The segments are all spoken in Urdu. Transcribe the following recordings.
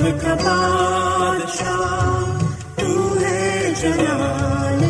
کا بادشاہ تو ہے جلال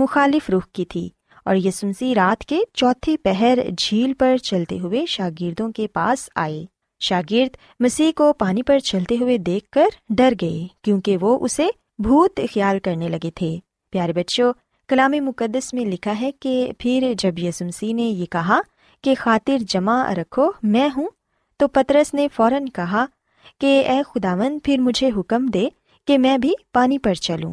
مخالف رخ کی تھی اور یہ سنسی رات کے چوتھی پہر جھیل پر چلتے ہوئے شاگردوں کے پاس آئے۔ شاگرد مسیح کو پانی پر چلتے ہوئے دیکھ کر ڈر گئے کیونکہ وہ اسے بھوت خیال کرنے لگے تھے۔ پیارے بچوں، کلام مقدس میں لکھا ہے کہ پھر جب یسمسی نے یہ کہا کہ خاطر جمع رکھو، میں ہوں، تو پترس نے فوراً کہا کہ اے خداوند، پھر مجھے حکم دے کہ میں بھی پانی پر چلوں۔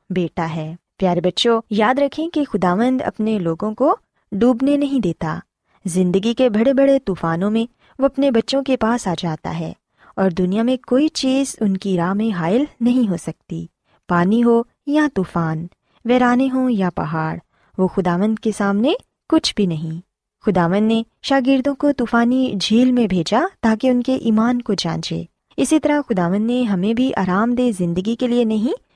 بیٹا ہے۔ پیارے بچوں، یاد رکھیں کہ خداوند اپنے لوگوں کو ڈوبنے نہیں دیتا۔ زندگی کے بڑے بڑے طوفانوں میں وہ اپنے بچوں کے پاس آ جاتا ہے اور دنیا میں کوئی چیز ان کی راہ میں حائل نہیں ہو سکتی۔ پانی ہو یا طوفان، ویرانے ہوں یا پہاڑ، وہ خداوند کے سامنے کچھ بھی نہیں۔ خداون نے شاگردوں کو طوفانی جھیل میں بھیجا تاکہ ان کے ایمان کو جانچے۔ اسی طرح خداون نے ہمیں بھی آرام دہ زندگی کے لیے نہیں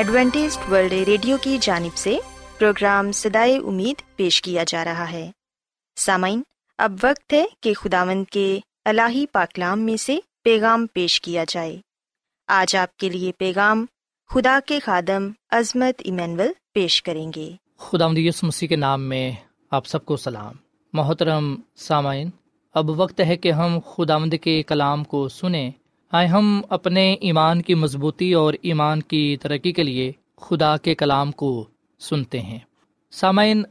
Adventist World Radio کی جانب سے پروگرام سدائے امید پیش کیا جا رہا ہے۔ سامعین، اب وقت ہے کہ خداوند کے الہی پاکلام میں سے پیغام پیش کیا جائے۔ آج آپ کے لیے پیغام خدا کے خادم عظمت ایمینول پیش کریں گے۔ خدا یس مسیح کے نام میں آپ سب کو سلام۔ محترم سامعین، اب وقت ہے کہ ہم خداوند کے کلام کو سنیں۔ آئے ہم اپنے ایمان کی مضبوطی اور ایمان کی ترقی کے لیے خدا کے کلام کو سنتے ہیں۔ سامعین،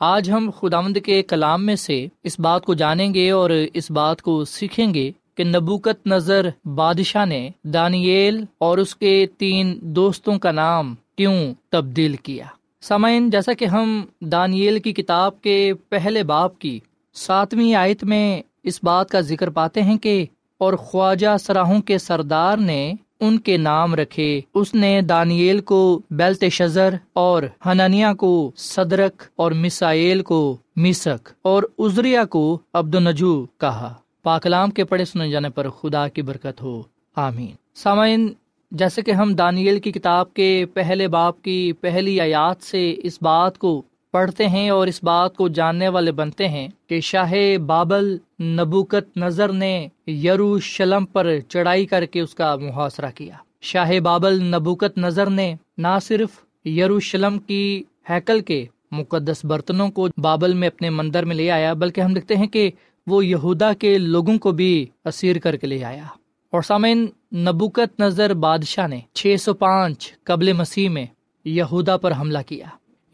آج ہم خداوند کے کلام میں سے اس بات کو جانیں گے اور اس بات کو سیکھیں گے کہ نبوکت نظر بادشاہ نے دانیل اور اس کے تین دوستوں کا نام کیوں تبدیل کیا؟ سامعین، جیسا کہ ہم دانیل کی کتاب کے پہلے باپ کی ساتویں آیت میں اس بات کا ذکر پاتے ہیں کہ اور خواجہ سراہوں کے سردار نے ان کے نام رکھے۔ اس نے دانیل کو بیلت شزر اور ہنانیا کو صدرک اور مسائل کو میسک اور ازریا کو عبد النجو کہا۔ پاکلام کے پڑھے سنے جانے پر خدا کی برکت ہو۔ آمین۔ سامعین، جیسے کہ ہم دانیل کی کتاب کے پہلے باپ کی پہلی آیات سے اس بات کو پڑھتے ہیں اور اس بات کو جاننے والے بنتے ہیں کہ شاہ بابل نبوکت نظر نے یرو شلم پر چڑھائی کر کے اس کا محاصرہ کیا۔ شاہ بابل نبوکت نظر نے نہ صرف یرو شلم کی ہیکل کے مقدس برتنوں کو بابل میں اپنے مندر میں لے آیا، بلکہ ہم دیکھتے ہیں کہ وہ یہودا کے لوگوں کو بھی اسیر کر کے لے آیا۔ اور سامعین، نبوکت نظر بادشاہ نے چھ سو پانچ قبل مسیح میں یہودا پر حملہ کیا۔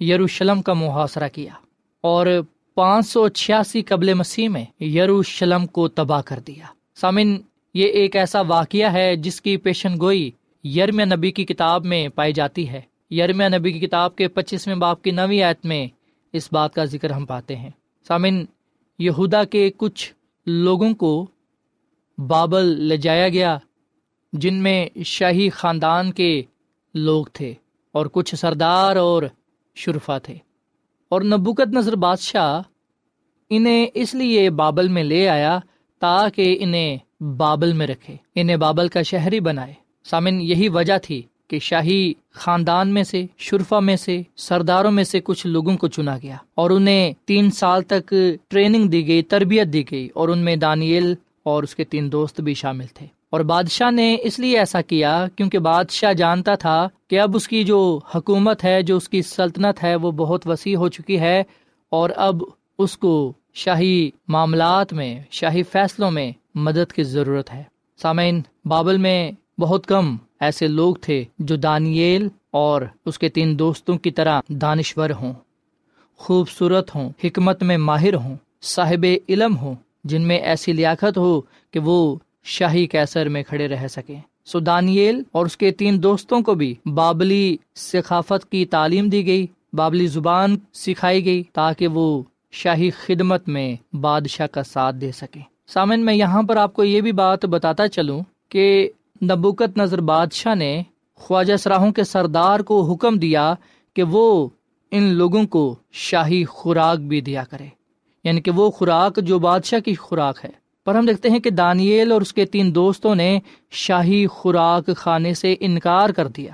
یروشلم کا محاصرہ کیا اور پانچ سو چھیاسی قبل مسیح میں یروشلم کو تباہ کر دیا۔ سامن یہ ایک ایسا واقعہ ہے جس کی پیشن گوئی یرم نبی کی کتاب میں پائی جاتی ہے۔ یرم نبی کی کتاب کے پچیسویں باپ کی نوی آیت میں اس بات کا ذکر ہم پاتے ہیں۔ سامن یہودا کے کچھ لوگوں کو بابل لے جایا گیا جن میں شاہی خاندان کے لوگ تھے اور کچھ سردار اور شرفا تھے۔ اور نبوکت نظر بادشاہ انہیں اس لیے بابل میں لے آیا تاکہ انہیں بابل میں رکھے، انہیں بابل کا شہری بنائے۔ سامن، یہی وجہ تھی کہ شاہی خاندان میں سے، شرفا میں سے، سرداروں میں سے کچھ لوگوں کو چنا گیا۔ اور انہیں تین سال تک ٹریننگ دی گئی، تربیت دی گئی، اور ان میں دانیل اور اس کے تین دوست بھی شامل تھے۔ اور بادشاہ نے اس لیے ایسا کیا کیونکہ بادشاہ جانتا تھا کہ اب اس کی جو حکومت ہے، جو اس کی سلطنت ہے، وہ بہت وسیع ہو چکی ہے اور اب اس کو شاہی معاملات میں، شاہی فیصلوں میں مدد کی ضرورت ہے۔ سامعین، بابل میں بہت کم ایسے لوگ تھے جو دانیل اور اس کے تین دوستوں کی طرح دانشور ہوں، خوبصورت ہوں، حکمت میں ماہر ہوں، صاحب علم ہوں، جن میں ایسی لیاقت ہو کہ وہ شاہی کیسر میں کھڑے رہ سکیں۔ سو دانیل اور اس کے تین دوستوں کو بھی بابلی ثقافت کی تعلیم دی گئی۔ بابلی زبان سکھائی گئی تاکہ وہ شاہی خدمت میں بادشاہ کا ساتھ دے سکے سامن، میں یہاں پر آپ کو یہ بھی بات بتاتا چلوں کہ نبوکت نظر بادشاہ نے خواجہ سراہوں کے سردار کو حکم دیا کہ وہ ان لوگوں کو شاہی خوراک بھی دیا کرے۔ یعنی کہ وہ خوراک جو بادشاہ کی خوراک ہے۔ پر ہم دیکھتے ہیں کہ دانیل اور اس کے تین دوستوں نے شاہی خوراک کھانے سے انکار کر دیا۔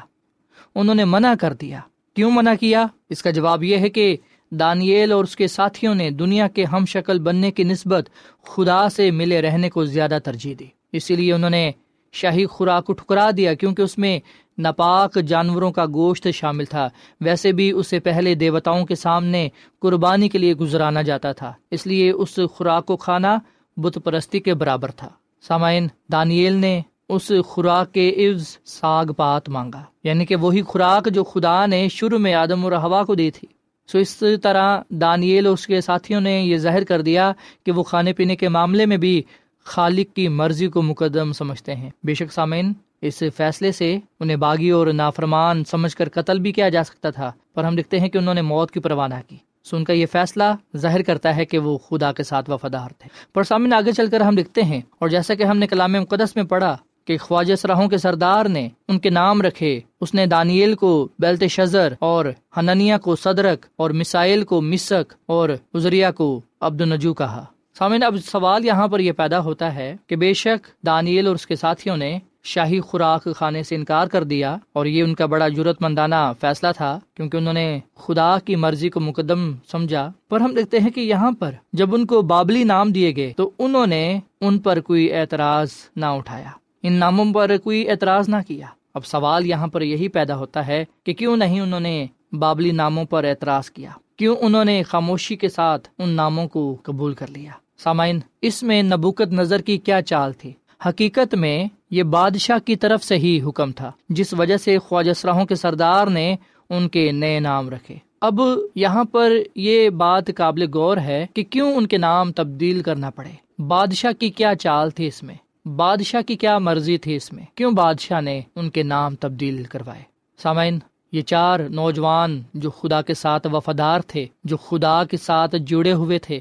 انہوں نے منع کر دیا۔ کیوں منع کیا؟ اس کا جواب یہ ہے کہ دانیل اور اس کے ساتھیوں نے دنیا کے ہم شکل بننے کی نسبت خدا سے ملے رہنے کو زیادہ ترجیح دی۔ اسی لیے انہوں نے شاہی خوراک کو ٹھکرا دیا کیونکہ اس میں ناپاک جانوروں کا گوشت شامل تھا۔ ویسے بھی اسے پہلے دیوتاؤں کے سامنے قربانی کے لیے گزرانا جاتا تھا۔ اس لیے اس خوراک کو کھانا بت پرستی کے برابر تھا۔ سامعین، دانیل نے اس خوراک کے عوض ساگ پات مانگا۔ یعنی کہ وہی خوراک جو خدا نے شروع میں آدم اور ہوا کو دی تھی۔ سو اس طرح دانیل اور اس کے ساتھیوں نے یہ ظاہر کر دیا کہ وہ کھانے پینے کے معاملے میں بھی خالق کی مرضی کو مقدم سمجھتے ہیں۔ بے شک سامعین، اس فیصلے سے انہیں باغی اور نافرمان سمجھ کر قتل بھی کیا جا سکتا تھا، پر ہم دیکھتے ہیں کہ انہوں نے موت کی پروانہ کی۔ سن کا یہ فیصلہ ظاہر کرتا ہے کہ وہ خدا کے ساتھ وفادار تھے۔ پر سامنے آگے چل کر ہم دیکھتے ہیں، اور جیسا کہ ہم نے کلام مقدس میں پڑھا کہ خواجہ سراہوں کے سردار نے ان کے نام رکھے، اس نے دانیل کو بیلت شزر اور ہننیا کو صدرک اور مسائل کو مسک اور ازریا کو عبد النجو کہا۔ سامعین، اب سوال یہاں پر یہ پیدا ہوتا ہے کہ بے شک دانیل اور اس کے ساتھیوں نے شاہی خوراک کھانے سے انکار کر دیا اور یہ ان کا بڑا جرت مندانہ فیصلہ تھا، کیونکہ انہوں نے خدا کی مرضی کو مقدم سمجھا۔ پر ہم دیکھتے ہیں کہ یہاں پر جب ان کو بابلی نام دیے گئے تو انہوں نے ان پر کوئی اعتراض نہ اٹھایا۔ ان ناموں پر کوئی اعتراض نہ کیا۔ اب سوال یہاں پر یہی پیدا ہوتا ہے کہ کیوں نہیں انہوں نے بابلی ناموں پر اعتراض کیا؟ کیوں انہوں نے خاموشی کے ساتھ ان ناموں کو قبول کر لیا؟ سامعین، اس میں نبوکت نظر کی کیا چال تھی؟ حقیقت میں یہ بادشاہ کی طرف سے ہی حکم تھا، جس وجہ سے خواجہ سراہوں کے سردار نے ان کے نئے نام رکھے۔ اب یہاں پر یہ بات قابل غور ہے کہ کیوں ان کے نام تبدیل کرنا پڑے۔ بادشاہ کی کیا چال تھی اس میں؟ بادشاہ کی کیا مرضی تھی اس میں؟ کیوں بادشاہ نے ان کے نام تبدیل کروائے؟ سامعین، یہ چار نوجوان جو خدا کے ساتھ وفادار تھے، جو خدا کے ساتھ جڑے ہوئے تھے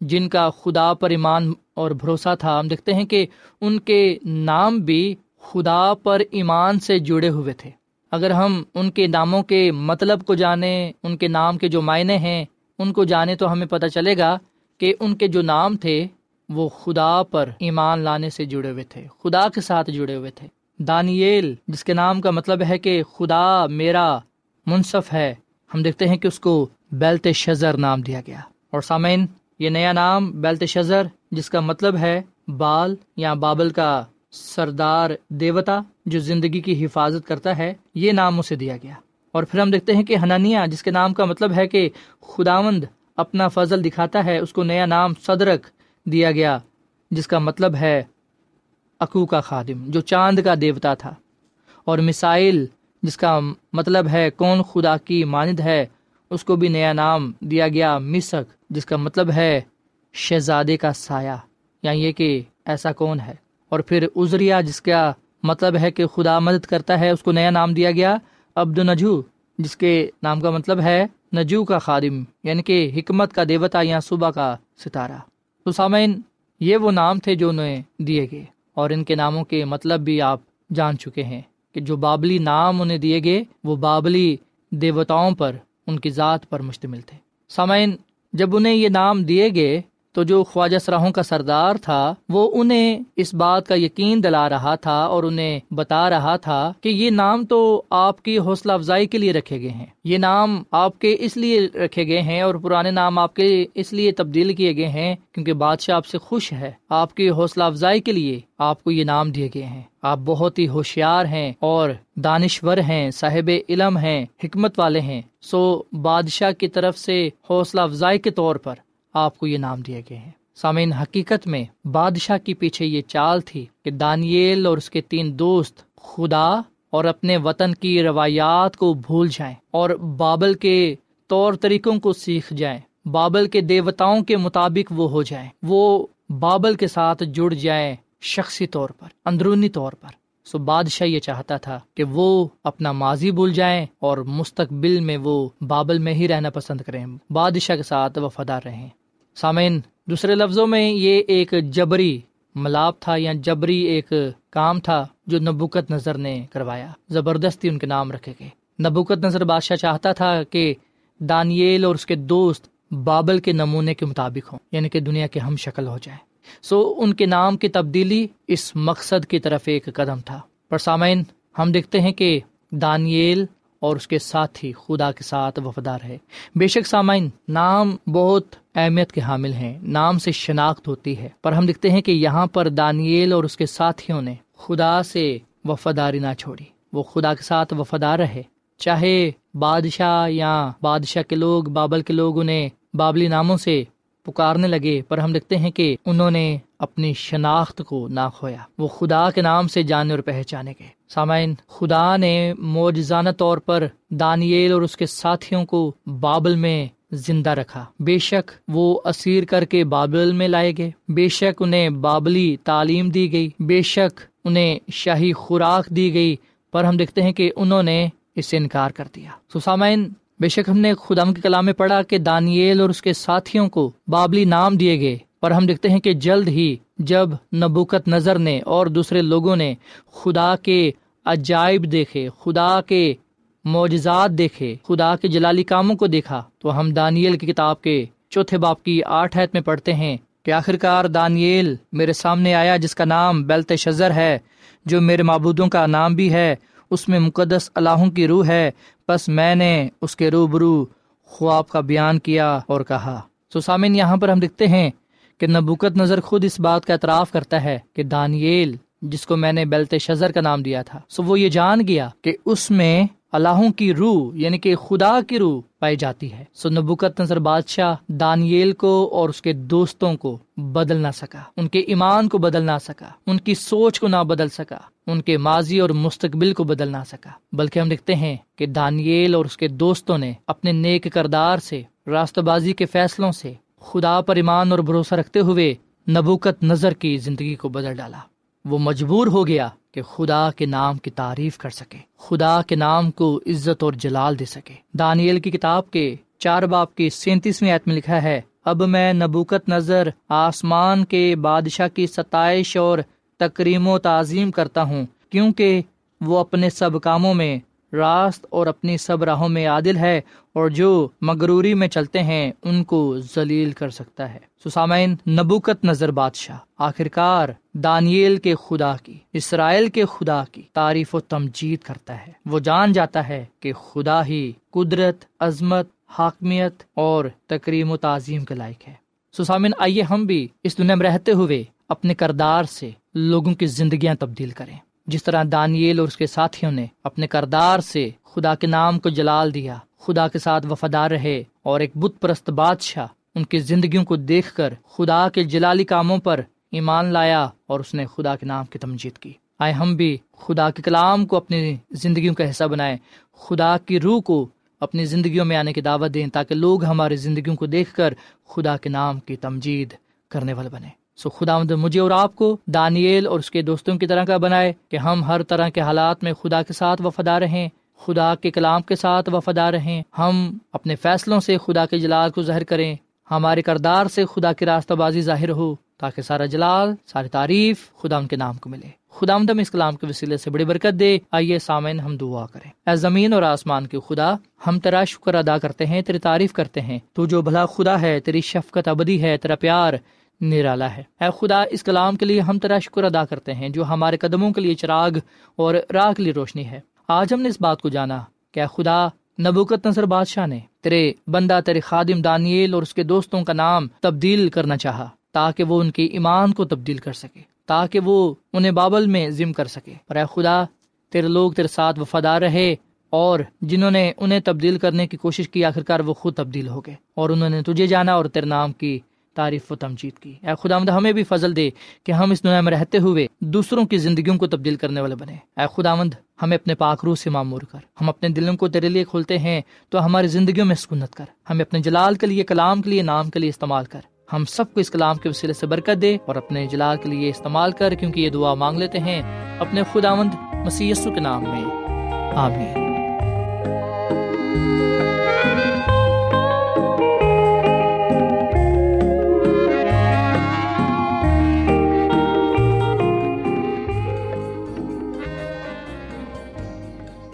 جن کا خدا پر ایمان اور بھروسہ تھا، ہم دیکھتے ہیں کہ ان کے نام بھی خدا پر ایمان سے جڑے ہوئے تھے۔ اگر ہم ان کے ناموں کے مطلب کو جانیں، ان کے نام کے جو معنی ہیں، ان کو جانیں تو ہمیں پتہ چلے گا کہ ان کے جو نام تھے، وہ خدا پر ایمان لانے سے جڑے ہوئے تھے، خدا کے ساتھ جڑے ہوئے تھے۔ دانیل جس کے نام کا مطلب ہے کہ خدا میرا منصف ہے، ہم دیکھتے ہیں کہ اس کو بیلت شزر نام دیا گیا۔ اور سامعین یہ نیا نام بیلت شزر جس کا مطلب ہے بال یا بابل کا سردار دیوتا جو زندگی کی حفاظت کرتا ہے، یہ نام اسے دیا گیا۔ اور پھر ہم دیکھتے ہیں کہ ہنانیہ، جس کے نام کا مطلب ہے کہ خداوند اپنا فضل دکھاتا ہے، اس کو نیا نام صدرک دیا گیا، جس کا مطلب ہے اکو کا خادم، جو چاند کا دیوتا تھا۔ اور مسائل جس کا مطلب ہے کون خدا کی ماند ہے، اس کو بھی نیا نام دیا گیا مسک جس کا مطلب ہے شہزادے کا سایہ یا یہ کہ ایسا کون ہے؟ اور پھر ازریا جس کا مطلب ہے کہ خدا مدد کرتا ہے، اس کو نیا نام دیا گیا عبد نجو جس کے نام کا مطلب ہے نجو کا خادم یعنی کہ حکمت کا دیوتا یا صبح کا ستارہ۔ تو سامعین، یہ وہ نام تھے جو انہیں دیے گئے۔ اور ان کے ناموں کے مطلب بھی آپ جان چکے ہیں کہ جو بابلی نام انہیں دیے گئے، وہ بابلی دیوتاؤں پر، ان کی ذات پر مشتمل تھے۔ سامعین جب انہیں یہ نام دیے گئے تو جو خواجہ سراہوں کا سردار تھا، وہ انہیں اس بات کا یقین دلا رہا تھا اور انہیں بتا رہا تھا کہ یہ نام تو آپ کی حوصلہ افزائی کے لیے رکھے گئے ہیں۔ یہ نام آپ کے اس لیے رکھے گئے ہیں اور پرانے نام آپ کے اس لیے تبدیل کیے گئے ہیں کیونکہ بادشاہ آپ سے خوش ہے۔ آپ کی حوصلہ افزائی کے لیے آپ کو یہ نام دیے گئے ہیں۔ آپ بہت ہی ہوشیار ہیں اور دانشور ہیں، صاحب علم ہیں، حکمت والے ہیں۔ سو بادشاہ کی طرف سے حوصلہ افزائی کے طور پر آپ کو یہ نام دیے گئے ہیں سامعین، حقیقت میں بادشاہ کے پیچھے یہ چال تھی کہ دانیل اور اس کے تین دوست خدا اور اپنے وطن کی روایات کو بھول جائیں اور بابل کے طور طریقوں کو سیکھ جائیں۔ بابل کے دیوتاؤں کے مطابق وہ ہو جائیں۔ وہ بابل کے ساتھ جڑ جائیں شخصی طور پر، اندرونی طور پر۔ سو بادشاہ یہ چاہتا تھا کہ وہ اپنا ماضی بھول جائیں اور مستقبل میں وہ بابل میں ہی رہنا پسند کریں، بادشاہ کے ساتھ وفادار رہیں۔ سامعین، دوسرے لفظوں میں یہ ایک جبری ملاپ تھا یا جبری ایک کام تھا جو نبوکت نظر نے کروایا۔ زبردستی ان کے نام رکھے گئے۔ نبوکت نظر بادشاہ چاہتا تھا کہ دانیل اور اس کے دوست بابل کے نمونے کے مطابق ہوں یعنی کہ دنیا کے ہم شکل ہو جائیں۔ سو ان کے نام کی تبدیلی اس مقصد کی طرف ایک قدم تھا۔ پر سامعین، ہم دیکھتے ہیں کہ دانیل اور اس کے ساتھ ہی خدا کے ساتھ وفادار ہے بے شک سامعین، نام بہت اہمیت کے حامل ہیں، نام سے شناخت ہوتی ہے۔ پر ہم دیکھتے ہیں کہ یہاں پر دانیل اور اس کے ساتھیوں نے خدا سے وفاداری نہ چھوڑی۔ وہ خدا کے ساتھ وفادار رہے۔ چاہے بادشاہ یا بادشاہ کے لوگ، بابل کے لوگ انہیں بابلی ناموں سے پکارنے لگے، پر ہم دیکھتے ہیں کہ انہوں نے اپنی شناخت کو نہ کھویا۔ وہ خدا کے نام سے جانے اور پہچانے گئے۔ سامعین، خدا نے موجزانہ طور پر دانیل اور اس کے ساتھیوں کو بابل میں زندہ رکھا۔ بے شک وہ اسیر کر کے بابل میں لائے گئے۔ بے شک انہیں بابلی تعلیم دی گئی۔ بے شک انہیں شاہی خوراک دی گئی۔ پر ہم دیکھتے ہیں کہ انہوں نے اس سے انکار کر دیا۔ تو سامعین بے شک ہم نے خدم کے کلام میں پڑھا کہ دانیل اور اس کے ساتھیوں کو بابلی نام دیے گئے، پر ہم دیکھتے ہیں کہ جلد ہی جب نبوکت نظر نے اور دوسرے لوگوں نے خدا کے عجائب دیکھے، خدا کے معجزات دیکھے، خدا کے جلالی کاموں کو دیکھا، تو ہم دانیل کی کتاب کے چوتھے باپ کی آٹھ حید میں پڑھتے ہیں کہ آخرکار دانیل میرے سامنے آیا جس کا نام بیلت شزر ہے، جو میرے معبودوں کا نام بھی ہے، اس میں مقدس اللہوں کی روح ہے بس میں نے اس کے روبرو خواب کا بیان کیا اور کہا، سو سامن یہاں پر ہم دیکھتے ہیں کہ نبوکت نظر خود اس بات کا اعتراف کرتا ہے کہ دانیل جس کو میں نے بیلت شزر کا نام دیا تھا، سو وہ یہ جان گیا کہ اس میں اللہوں کی روح یعنی کہ خدا کی روح پائی جاتی ہے۔ سو نبوکت نظر بادشاہ دانیل کو اور اس کے دوستوں کو بدل نہ سکا۔ ان کے ایمان کو بدل نہ سکا۔ ان کی سوچ کو نہ بدل سکا۔ ان کے ماضی اور مستقبل کو بدل نہ سکا۔ بلکہ ہم دیکھتے ہیں کہ دانیل اور اس کے دوستوں نے اپنے نیک کردار سے راستہ بازی کے فیصلوں سے خدا پر ایمان اور بھروسہ رکھتے ہوئے نبوکت نظر کی زندگی کو بدل ڈالا۔ وہ مجبور ہو گیا کہ خدا کے نام کی تعریف کر سکے، خدا کے نام کو عزت اور جلال دے سکے۔ دانیل کی کتاب کے چار باپ کی سینتیسویں میں لکھا ہے، اب میں نبوکت نظر آسمان کے بادشاہ کی ستائش اور تکریم و تعظیم کرتا ہوں، کیونکہ وہ اپنے سب کاموں میں راست اور اپنی سب راہوں میں عادل ہے اور جو مغروری میں چلتے ہیں، ان کو ذلیل کر سکتا ہے۔ سسامین، نبوکت نظر بادشاہ آخر کار دانیل کے خدا کی، اسرائیل کے خدا کی تعریف و تمجید کرتا ہے۔ وہ جان جاتا ہے کہ خدا ہی قدرت، عظمت، حاکمیت اور تکریم و تعظیم کے لائق ہے۔ سسامن آئیے ہم بھی اس دنیا میں رہتے ہوئے اپنے کردار سے لوگوں کی زندگیاں تبدیل کریں۔ جس طرح دانیل اور اس کے ساتھیوں نے اپنے کردار سے خدا کے نام کو جلال دیا، خدا کے ساتھ وفادار رہے اور ایک بت پرست بادشاہ ان کی زندگیوں کو دیکھ کر خدا کے جلالی کاموں پر ایمان لایا اور اس نے خدا کے نام کی تمجید کی۔ آئے ہم بھی خدا کے کلام کو اپنی زندگیوں کا حصہ بنائے خدا کی روح کو اپنی زندگیوں میں آنے کی دعوت دیں تاکہ لوگ ہماری زندگیوں کو دیکھ کر خدا کے نام کی تمجید کرنے والے بنے سو خدا مجھے اور آپ کو دانیل اور اس کے دوستوں کی طرح کا بنائے کہ ہم ہر طرح کے حالات میں خدا کے ساتھ وفادار رہیں، خدا کے کلام کے ساتھ وفادار رہیں۔ ہم اپنے فیصلوں سے خدا کے جلال کو ظاہر کریں، ہمارے کردار سے خدا کی راستہ بازی ظاہر ہو تاکہ سارا جلال، ساری تعریف خدا ان کے نام کو ملے۔ خدا ہم اس کلام کے وسیلے سے بڑی برکت دے۔ آئیے سامعین ہم دعا کریں۔ اے زمین اور آسمان کے خدا، ہم تیرا شکر ادا کرتے ہیں، تیری تعریف کرتے ہیں۔ تو جو بھلا خدا ہے، تیری شفقت ابدی ہے، تیرا پیار نرالا ہے۔ اے خدا، اس کلام کے لیے ہم تیرا شکر ادا کرتے ہیں، جو ہمارے قدموں کے لیے چراغ اور راہ کے لیے روشنی ہے۔ آج ہم نے اس بات کو جانا کہ خدا نبوکت نظر بادشاہ نے تیرے بندہ، تیرے خادم دانیل اور اس کے دوستوں کا نام تبدیل کرنا چاہا، تاکہ وہ ان کے ایمان کو تبدیل کر سکے، تاکہ وہ انہیں بابل میں ضم کر سکے۔ پر اے خدا، تیرے لوگ تیرے ساتھ وفادار رہے اور جنہوں نے انہیں تبدیل کرنے کی کوشش کی، آخرکار وہ خود تبدیل ہو گئے اور انہوں نے تجھے جانا اور تیرے نام کی تعریف و تمجید کی۔ اے خدا مد ہمیں بھی فضل دے کہ ہم اس دنیا میں رہتے ہوئے دوسروں کی زندگیوں کو تبدیل کرنے والے بنے۔ اے خدا مند ہمیں اپنے پاک روح سے معمور کر۔ ہم اپنے دلوں کو تیرے لیے کھولتے ہیں تو ہماری زندگیوں میں سکونت کر۔ ہمیں اپنے جلال کے لیے، کلام کے لیے، نام کے لیے استعمال کر۔ ہم سب کو اس کلام کے وسیلے سے برکت دے اور اپنے جلال کے لیے استعمال کر، کیونکہ یہ دعا مانگ لیتے ہیں۔ اپنے خدا مند مسی کے نام میں۔ آمین۔